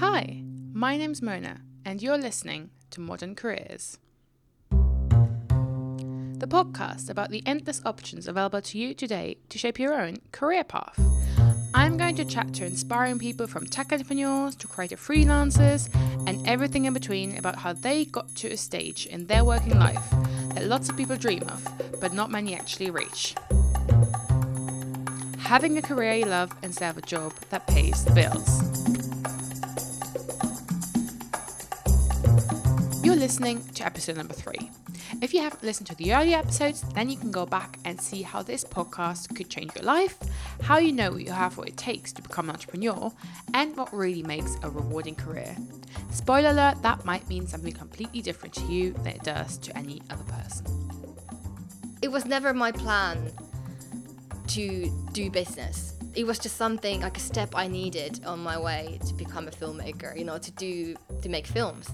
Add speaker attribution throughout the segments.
Speaker 1: Hi, my name's Mona, and you're listening to Modern Careers. The podcast about the endless options available to you today to shape your own career path. I'm going to chat to inspiring people from tech entrepreneurs to creative freelancers and everything in between about how they got to a stage in their working life that lots of people dream of, but not many actually reach. Having a career you love instead of a job that pays the bills. Listening to episode number three. If you haven't listened to the earlier episodes, then you can go back and see how this podcast could change your life, how you know you have what it takes to become an entrepreneur, and what really makes a rewarding career. Spoiler alert, that might mean something completely different to you than it does to any other person.
Speaker 2: It was never my plan to do business. It was just something like a step I needed on my way to become a filmmaker, you know, to do to make films.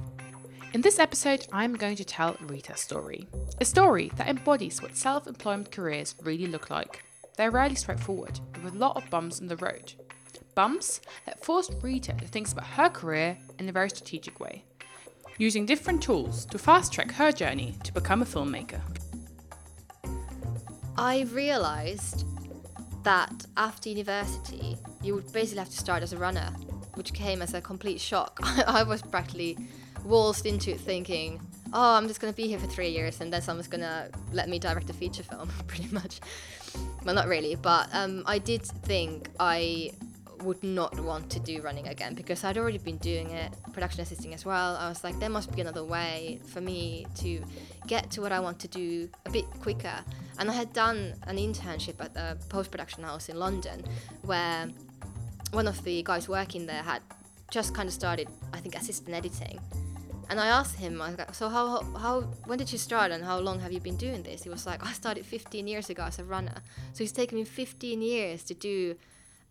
Speaker 1: In this episode, I'm going to tell Rita's story. A story that embodies what self employment careers really look like. They're rarely straightforward, with a lot of bumps in the road. Bumps that forced Rita to think about her career in a very strategic way, using different tools to fast track her journey to become a filmmaker.
Speaker 2: I realized that after university, you would basically have to start as a runner, which came as a complete shock. I was practically waltzed into it thinking, oh, I'm just going to be here for three years and then someone's going to let me direct a feature film, pretty much. Well, not really, but um, I did think I would not want to do running again because I'd already been doing it, production assisting as well. I was like, there must be another way for me to get to what I want to do a bit quicker. And I had done an internship at a post production house in London where one of the guys working there had just kind of started, I think, assistant editing. And I asked him, I was like, so how, how, when did you start and how long have you been doing this? He was like, I started 15 years ago as a runner. So it's taken me 15 years to do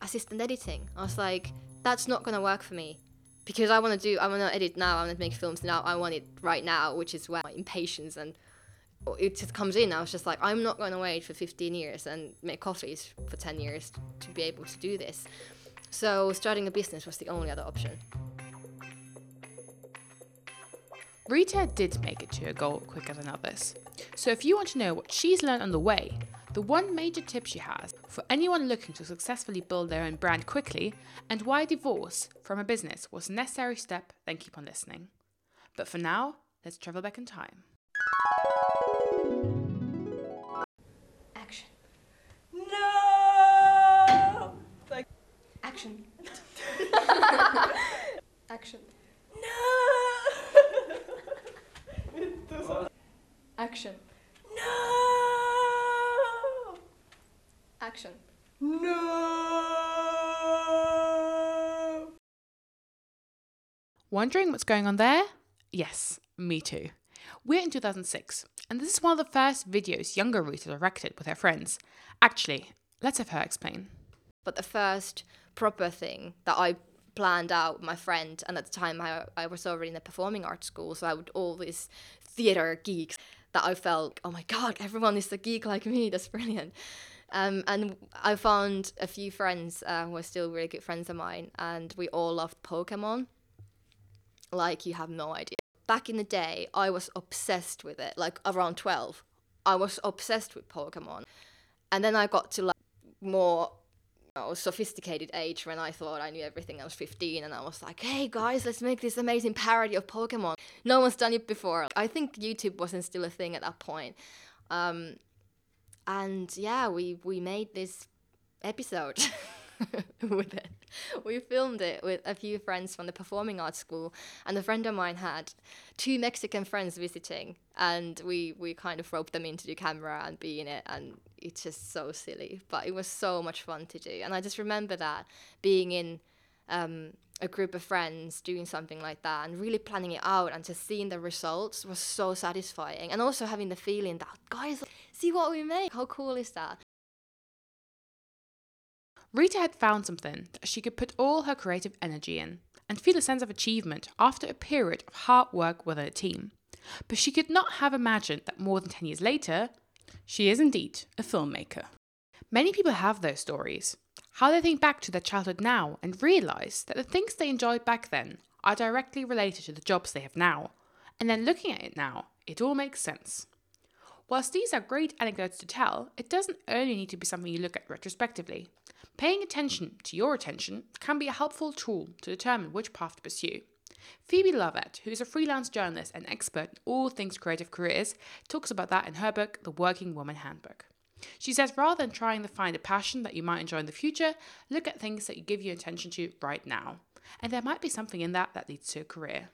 Speaker 2: assistant editing. I was like, that's not going to work for me because I want to do, I want to edit now, I want to make films now, I want it right now, which is where my impatience and it just comes in. I was just like, I'm not going to wait for 15 years and make coffees for 10 years to be able to do this. So starting a business was the only other option.
Speaker 1: Rita did make it to her goal quicker than others. So if you want to know what she's learned on the way, the one major tip she has for anyone looking to successfully build their own brand quickly and why divorce from a business was a necessary step, then keep on listening. But for now, let's travel back in time.
Speaker 2: Action.
Speaker 3: no!
Speaker 2: Action.
Speaker 3: No!
Speaker 1: Wondering what's going on there? Yes, me too. We're in 2006, and this is one of the first videos younger Rita directed with her friends. Actually, let's have her explain.
Speaker 2: But the first proper thing that I planned out with my friend, and at the time I, I was already in a performing arts school, so I would always theater geeks that I felt, oh my god, everyone is a geek like me. That's brilliant. Um, and I found a few friends uh, who are still really good friends of mine, and we all loved Pokemon. Like you have no idea. Back in the day, I was obsessed with it. Like around twelve, I was obsessed with Pokemon, and then I got to like more know, sophisticated age when I thought I knew everything. I was 15 and I was like, hey guys, let's make this amazing parody of Pokemon. No one's done it before. I think YouTube wasn't still a thing at that point. Um, and yeah, we, we made this episode with it. We filmed it with a few friends from the performing arts school, and a friend of mine had two Mexican friends visiting, and we we kind of roped them into the camera and be in it, and it's just so silly, but it was so much fun to do, and I just remember that being in. Um, a group of friends doing something like that and really planning it out and just seeing the results was so satisfying and also having the feeling that guys see what we made how cool is that
Speaker 1: Rita had found something that she could put all her creative energy in and feel a sense of achievement after a period of hard work with her team. But she could not have imagined that more than 10 years later, she is indeed a filmmaker. Many people have those stories. how they think back to their childhood now and realise that the things they enjoyed back then are directly related to the jobs they have now. And then looking at it now, it all makes sense. Whilst these are great anecdotes to tell, it doesn't only need to be something you look at retrospectively. Paying attention to your attention can be a helpful tool to determine which path to pursue. Phoebe Lovatt, who is a freelance journalist and expert in all things creative careers, talks about that in her book, The Working Woman Handbook. She says rather than trying to find a passion that you might enjoy in the future, look at things that you give your attention to right now. And there might be something in that that leads to a career.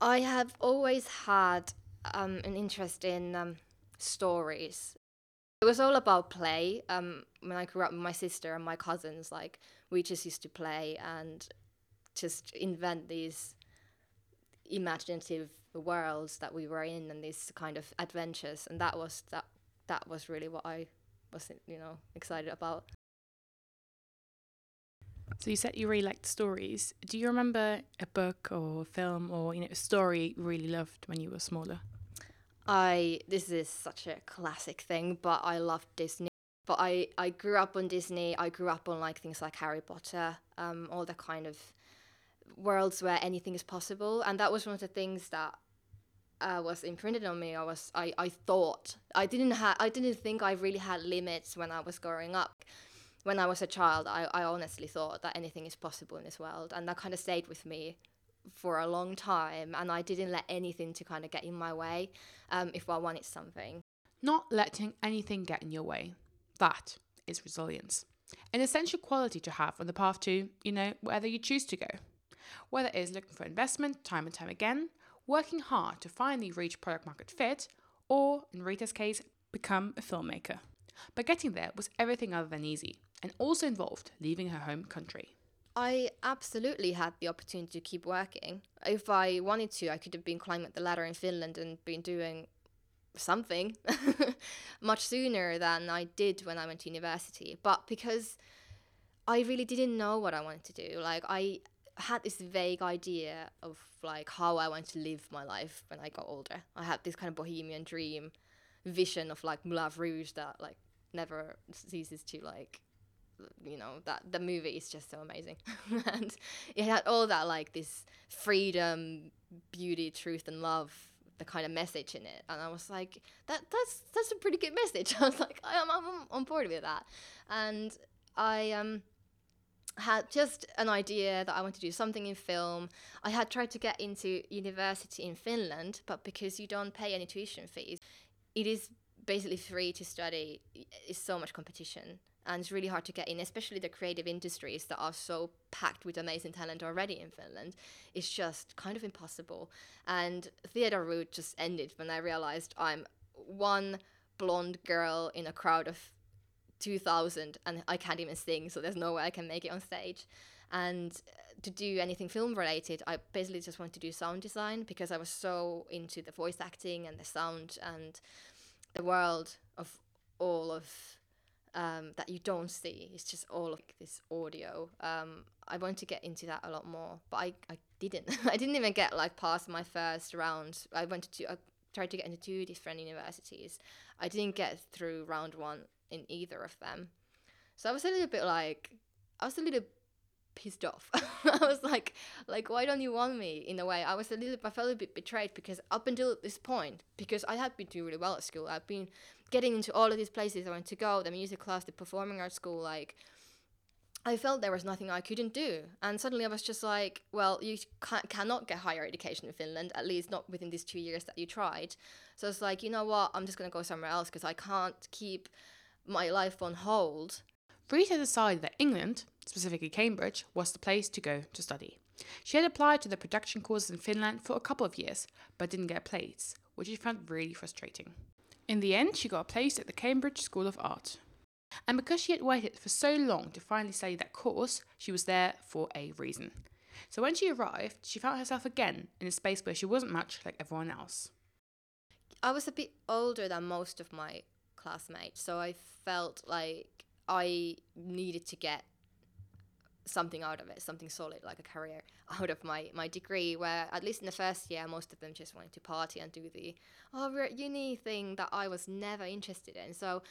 Speaker 2: I have always had um, an interest in um, stories. It was all about play. Um, when I grew up my sister and my cousins, like we just used to play and just invent these imaginative worlds that we were in and these kind of adventures, and that was that that was really what I was, you know, excited about.
Speaker 1: So you said you really liked stories. Do you remember a book or a film or you know a story you really loved when you were smaller?
Speaker 2: I this is such a classic thing, but I loved Disney. But I I grew up on Disney. I grew up on like things like Harry Potter, um, all the kind of worlds where anything is possible, and that was one of the things that uh, was imprinted on me. I was I, I thought I didn't have I didn't think I really had limits when I was growing up. When I was a child, I, I honestly thought that anything is possible in this world, and that kind of stayed with me for a long time. And I didn't let anything to kind of get in my way um, if I wanted something.
Speaker 1: Not letting anything get in your way. That is resilience. An essential quality to have on the path to, you know, wherever you choose to go. Whether it is looking for investment time and time again, working hard to finally reach product market fit, or, in Rita's case, become a filmmaker. But getting there was everything other than easy, and also involved leaving her home country.
Speaker 2: I absolutely had the opportunity to keep working. If I wanted to, I could have been climbing the ladder in Finland and been doing something much sooner than I did when I went to university. But because I really didn't know what I wanted to do, like I had this vague idea of like how I want to live my life when I got older. I had this kind of bohemian dream vision of like Moulin Rouge that like never ceases to like you know that the movie is just so amazing. And it had all that like this freedom beauty truth and love the kind of message in it. And i was like that that's that's a pretty good message. I was like i'm, I'm on board with that. And i um had just an idea that I wanted to do something in film. I had tried to get into university in Finland, but because you don't pay any tuition fees, it is basically free to study. It's so much competition, and it's really hard to get in, especially the creative industries that are so packed with amazing talent already in Finland. It's just kind of impossible. And theater route just ended when I realized I'm one blonde girl in a crowd of 2000 and I can't even sing, so there's no way I can make it on stage. And uh, to do anything film related, I basically just wanted to do sound design because I was so into the voice acting and the sound and the world of all of um, that you don't see. It's just all of this audio. Um, I want to get into that a lot more, but I, I didn't. I didn't even get like past my first round. I went to I tried to get into two different universities. I didn't get through round one in either of them. So I was a little bit like, I was a little pissed off. I was like, like, why don't you want me? In a way, I was a little, I felt a bit betrayed because up until this point, because I had been doing really well at school, I've been getting into all of these places I went to go, the music class, the performing arts school, like. I felt there was nothing I couldn't do. And suddenly I was just like, well, you ca- cannot get higher education in Finland, at least not within these two years that you tried. So it's like, you know what, I'm just going to go somewhere else because I can't keep my life on hold.
Speaker 1: Rita decided that England, specifically Cambridge, was the place to go to study. She had applied to the production courses in Finland for a couple of years, but didn't get a place, which she found really frustrating. In the end, she got a place at the Cambridge School of Art. And because she had waited for so long to finally study that course, she was there for a reason. So when she arrived, she found herself again in a space where she wasn't much like everyone else.
Speaker 2: I was a bit older than most of my classmates, so I felt like I needed to get something out of it, something solid like a career out of my, my degree. Where at least in the first year, most of them just wanted to party and do the oh we're at uni thing that I was never interested in. So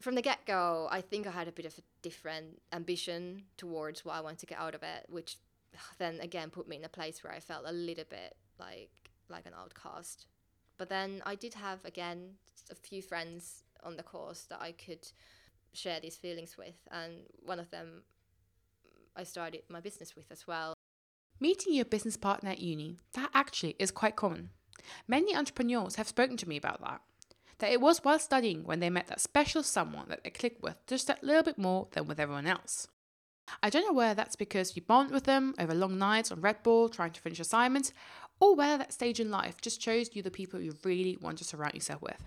Speaker 2: from the get go, I think I had a bit of a different ambition towards what I wanted to get out of it, which then again put me in a place where I felt a little bit like like an outcast. But then I did have again a few friends on the course that I could share these feelings with, and one of them I started my business with as well.
Speaker 1: Meeting your business partner at uni, that actually is quite common. Many entrepreneurs have spoken to me about that. That it was while studying when they met that special someone that they clicked with just a little bit more than with everyone else. I don't know whether that's because you bond with them over long nights on Red Bull trying to finish assignments, or whether that stage in life just shows you the people you really want to surround yourself with.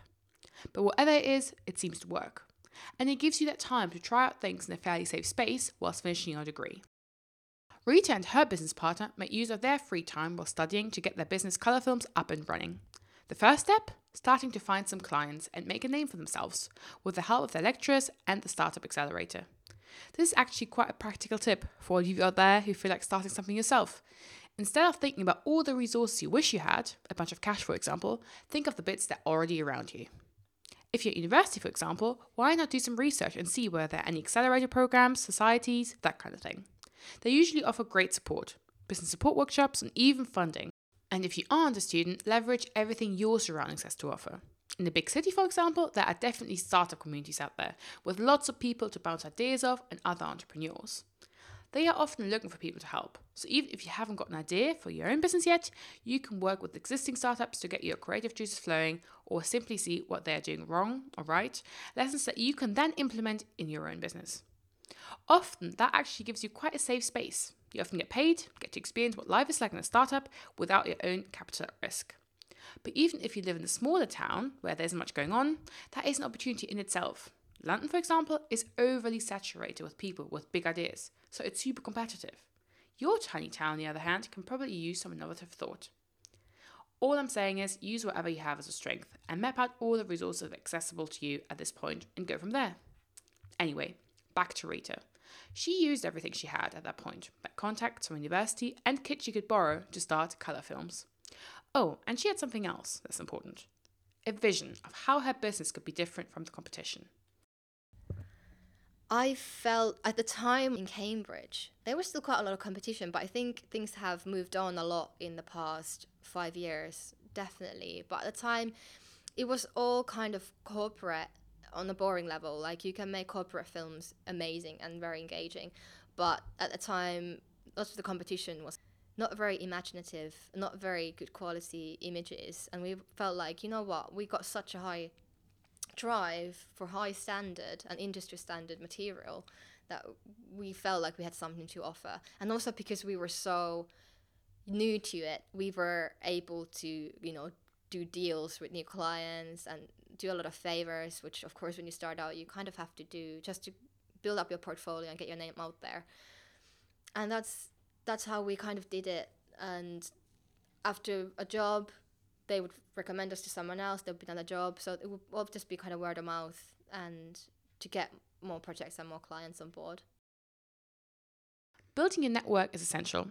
Speaker 1: But whatever it is, it seems to work. And it gives you that time to try out things in a fairly safe space whilst finishing your degree. Rita and her business partner make use of their free time while studying to get their business colour films up and running. The first step? Starting to find some clients and make a name for themselves with the help of their lecturers and the Startup Accelerator. This is actually quite a practical tip for all you out there who feel like starting something yourself. Instead of thinking about all the resources you wish you had, a bunch of cash for example, think of the bits that are already around you. If you're at university, for example, why not do some research and see whether there are any accelerator programs, societies, that kind of thing. They usually offer great support, business support workshops, and even funding. And if you aren't a student, leverage everything your surroundings has to offer. In the big city, for example, there are definitely startup communities out there with lots of people to bounce ideas off and other entrepreneurs. They are often looking for people to help. So even if you haven't got an idea for your own business yet, you can work with existing startups to get your creative juices flowing or simply see what they are doing wrong or right, lessons that you can then implement in your own business. Often that actually gives you quite a safe space. You often get paid, get to experience what life is like in a startup without your own capital at risk. But even if you live in a smaller town where there isn't much going on, that is an opportunity in itself. London, for example, is overly saturated with people with big ideas, so it's super competitive. Your tiny town, on the other hand, can probably use some innovative thought. All I'm saying is use whatever you have as a strength and map out all the resources accessible to you at this point and go from there. Anyway, back to Rita. She used everything she had at that point, like contacts from university and kits she could borrow to start colour films. Oh, and she had something else that's important a vision of how her business could be different from the competition.
Speaker 2: I felt at the time in Cambridge, there was still quite a lot of competition, but I think things have moved on a lot in the past five years, definitely. But at the time, it was all kind of corporate on a boring level. Like you can make corporate films amazing and very engaging, but at the time, lots of the competition was not very imaginative, not very good quality images, and we felt like you know what, we got such a high drive for high standard and industry standard material that we felt like we had something to offer, and also because we were so new to it, we were able to you know do deals with new clients and do a lot of favors, which of course when you start out you kind of have to do just to build up your portfolio and get your name out there. And that's that's how we kind of did it. And after a job, they would recommend us to someone else. They'd be done a job, so it would all just be kind of word of mouth and to get more projects and more clients on board.
Speaker 1: Building your network is essential.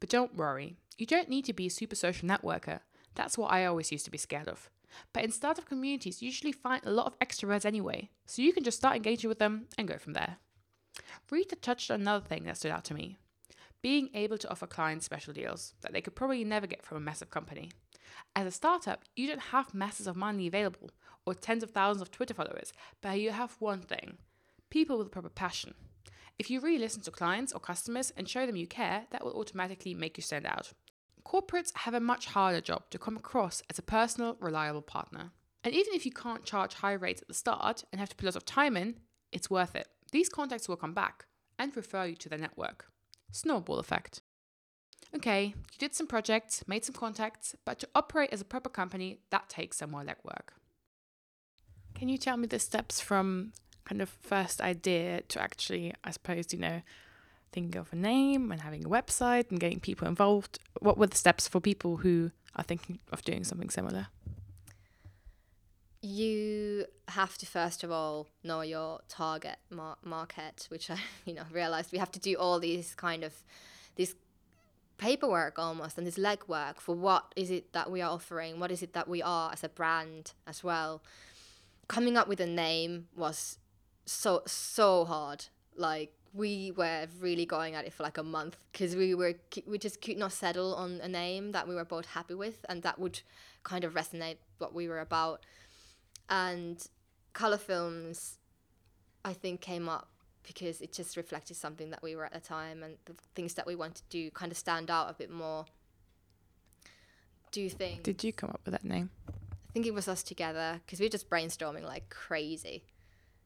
Speaker 1: But don't worry, you don't need to be a super social networker. That's what I always used to be scared of. But in startup communities, you usually find a lot of extroverts anyway, so you can just start engaging with them and go from there. Rita touched on another thing that stood out to me being able to offer clients special deals that they could probably never get from a massive company. As a startup, you don't have masses of money available or tens of thousands of Twitter followers, but you have one thing people with proper passion. If you really listen to clients or customers and show them you care, that will automatically make you stand out. Corporates have a much harder job to come across as a personal, reliable partner. And even if you can't charge high rates at the start and have to put lots of time in, it's worth it. These contacts will come back and refer you to their network. Snowball effect. Okay, you did some projects, made some contacts, but to operate as a proper company, that takes some more legwork. Can you tell me the steps from kind of first idea to actually, I suppose, you know, thinking of a name and having a website and getting people involved? What were the steps for people who are thinking of doing something similar?
Speaker 2: You have to first of all know your target mar- market, which I you know realized we have to do all these kind of this paperwork almost and this legwork for what is it that we are offering, what is it that we are as a brand as well. coming up with a name was so so hard. Like we were really going at it for like a month because we were we just could not settle on a name that we were both happy with and that would kind of resonate what we were about. And color films, I think, came up because it just reflected something that we were at the time and the things that we wanted to do kind of stand out a bit more. Do you think?
Speaker 1: Did you come up with that name?
Speaker 2: I think it was us together because we were just brainstorming like crazy.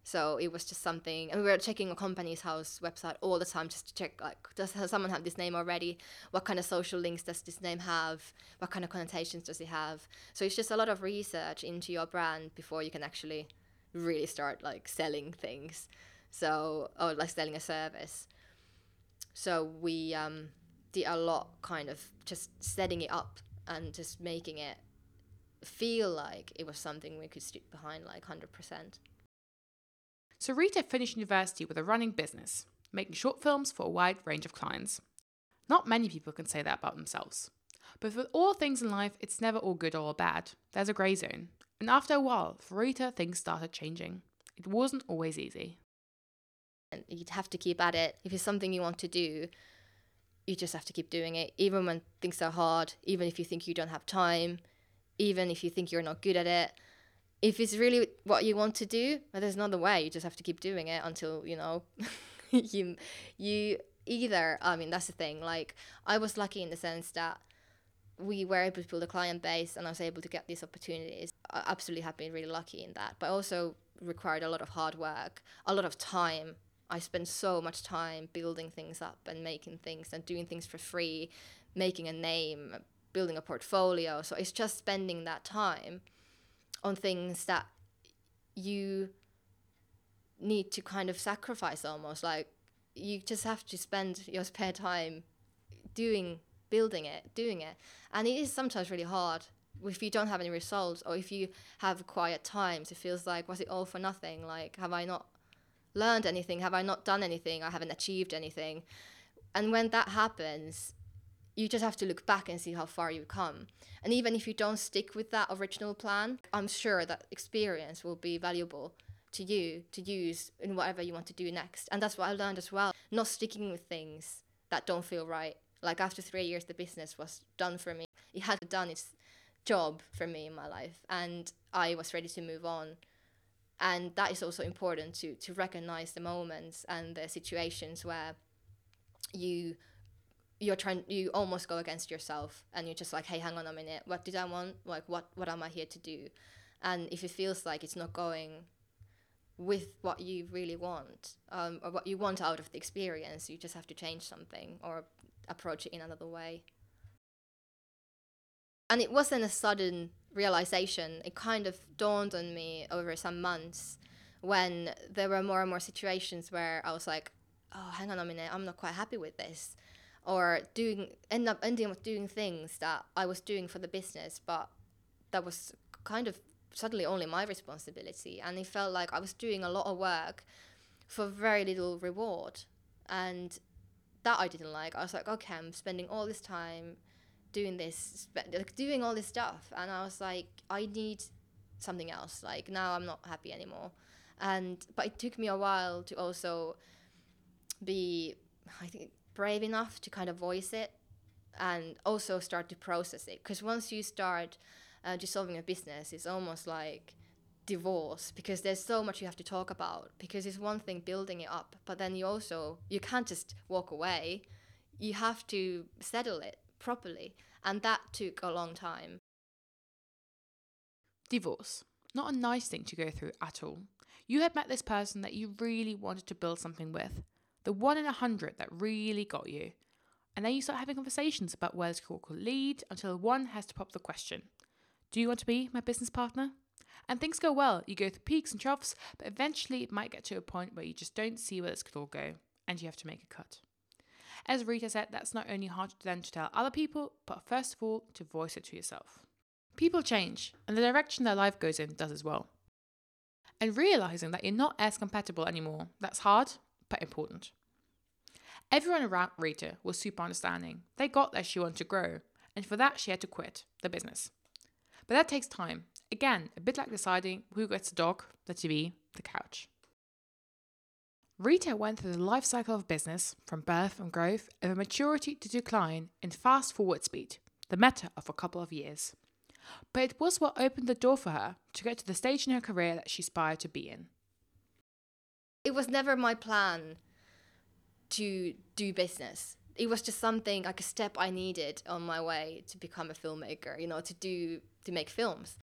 Speaker 2: So it was just something, and we were checking a Companies House website all the time just to check like, does someone have this name already? What kind of social links does this name have? What kind of connotations does it have? So it's just a lot of research into your brand before you can actually really start like selling things. So or like selling a service. So we um, did a lot, kind of just setting it up and just making it feel like it was something we could stick behind like 100%.
Speaker 1: So Rita finished university with a running business, making short films for a wide range of clients. Not many people can say that about themselves. But with all things in life, it's never all good or all bad. There's a grey zone. And after a while, for Rita, things started changing. It wasn't always easy.
Speaker 2: And you'd have to keep at it. If it's something you want to do, you just have to keep doing it, even when things are hard, even if you think you don't have time, even if you think you're not good at it. If it's really what you want to do, well, there's another way. You just have to keep doing it until you know you you either. I mean, that's the thing. Like I was lucky in the sense that we were able to build a client base, and I was able to get these opportunities. I absolutely have been really lucky in that, but also required a lot of hard work, a lot of time. I spend so much time building things up and making things and doing things for free, making a name, building a portfolio. So it's just spending that time on things that you need to kind of sacrifice almost. Like you just have to spend your spare time doing building it, doing it. And it is sometimes really hard if you don't have any results or if you have quiet times. It feels like, was it all for nothing? Like, have I not learned anything? Have I not done anything? I haven't achieved anything. And when that happens, you just have to look back and see how far you've come. And even if you don't stick with that original plan, I'm sure that experience will be valuable to you to use in whatever you want to do next. And that's what I learned as well. Not sticking with things that don't feel right. Like after three years, the business was done for me. It had done its job for me in my life, and I was ready to move on. And that is also important to to recognize the moments and the situations where you you're trying you almost go against yourself and you're just like hey hang on a minute. What did i want? Like what what am i here to do? And if it feels like it's not going with what you really want um, or what you want out of the experience you just have to change something or approach it in another way and it wasn't a sudden realization. It kind of dawned on me over some months when there were more and more situations where i was like oh hang on a minute i'm not quite happy with this or doing end up ending up doing things that I was doing for the business, but that was kind of suddenly only my responsibility, and it felt like I was doing a lot of work for very little reward, and that I didn't like. I was like, okay, I'm spending all this time doing this, like doing all this stuff, and I was like, I need something else. Like now, I'm not happy anymore, and but it took me a while to also be, I think brave enough to kind of voice it and also start to process it. Because once you start uh, dissolving a business it's almost like divorce because there's so much you have to talk about because it's one thing building it up but then you also you can't just walk away. You have to settle it properly and that took a long time
Speaker 1: Divorce. Not a nice thing to go through at all. You had met this person that you really wanted to build something with, the one in a hundred that really got you. And then you start having conversations about where this could lead until one has to pop the question Do you want to be my business partner? And things go well. You go through peaks and troughs, but eventually it might get to a point where you just don't see where this could all go, and you have to make a cut. As Rita said, that's not only hard then to tell other people, but first of all, to voice it to yourself. People change, and the direction their life goes in does as well. And realizing that you're not as compatible anymore, that's hard, but important. Everyone around Rita was super understanding. They got that she wanted to grow, and for that, she had to quit the business. But that takes time, Again, a bit like deciding who gets the dog, the TV, the couch. Rita went through the life cycle of business from birth and growth over maturity to decline in fast forward speed, the matter of a couple of years. But it was what opened the door for her to get to the stage in her career that she aspired to be in.
Speaker 2: It was never my plan to do business. It was just something like a step I needed on my way to become a filmmaker, you know, to do to make films.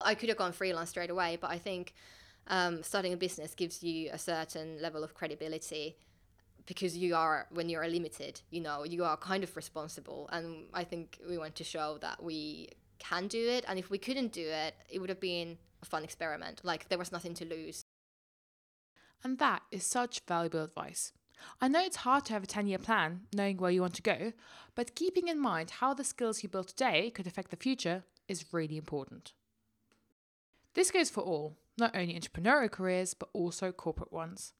Speaker 2: I could have gone freelance straight away, but I think um, starting a business gives you a certain level of credibility because you are when you are limited you know you are kind of responsible. And i think we want to show that we can do it. And if we couldn't do it it would have been a fun experiment. Like there was nothing to lose.
Speaker 1: And that is such valuable advice. I know it's hard to have a 10 year plan, knowing where you want to go, but keeping in mind how the skills you build today could affect the future is really important. This goes for all, not only entrepreneurial careers, but also corporate ones.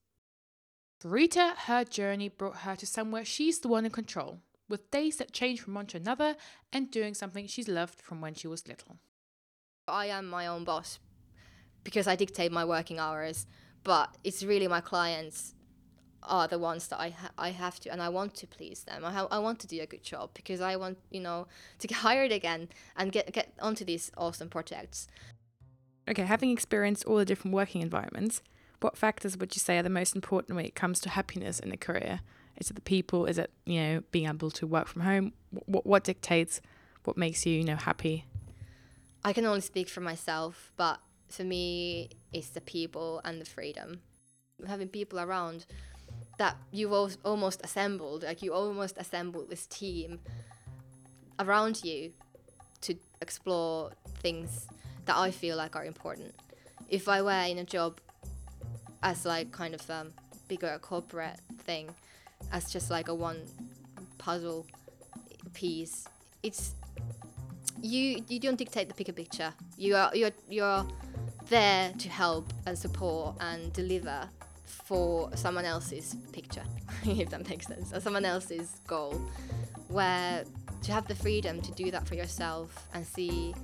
Speaker 1: For Rita, her journey brought her to somewhere she's the one in control, with days that change from one to another and doing something she's loved from when she was little.
Speaker 2: i am my own boss because i dictate my working hours but it's really my clients are the ones that I, ha- I have to and I want to please them. I, ha- I want to do a good job because I want, you know, to get hired again and get get onto these awesome projects.
Speaker 1: Okay, having experienced all the different working environments, what factors would you say are the most important when it comes to happiness in a career? Is it the people? Is it, you know, being able to work from home? What, what dictates what makes you, you know, happy?
Speaker 2: I can only speak for myself, but for me, it's the people and the freedom. Having people around that you've al- almost assembled, like you almost assembled this team around you to explore things that I feel like are important. If I were in a job as like kind of um, bigger corporate thing, as just like a one puzzle piece, it's you you don't dictate the bigger picture. You are you're you're there to help and support and deliver for someone else's picture, if that makes sense, or someone else's goal. Where to have the freedom to do that for yourself and see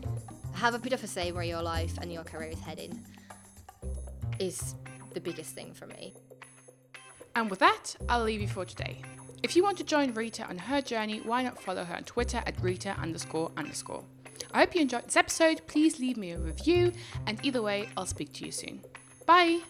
Speaker 2: have a bit of a say where your life and your career is heading is the biggest thing for me.
Speaker 1: And with that, I'll leave you for today. If you want to join Rita on her journey, why not follow her on Twitter at Rita underscore underscore. I hope you enjoyed this episode. Please leave me a review, and either way, I'll speak to you soon. Bye!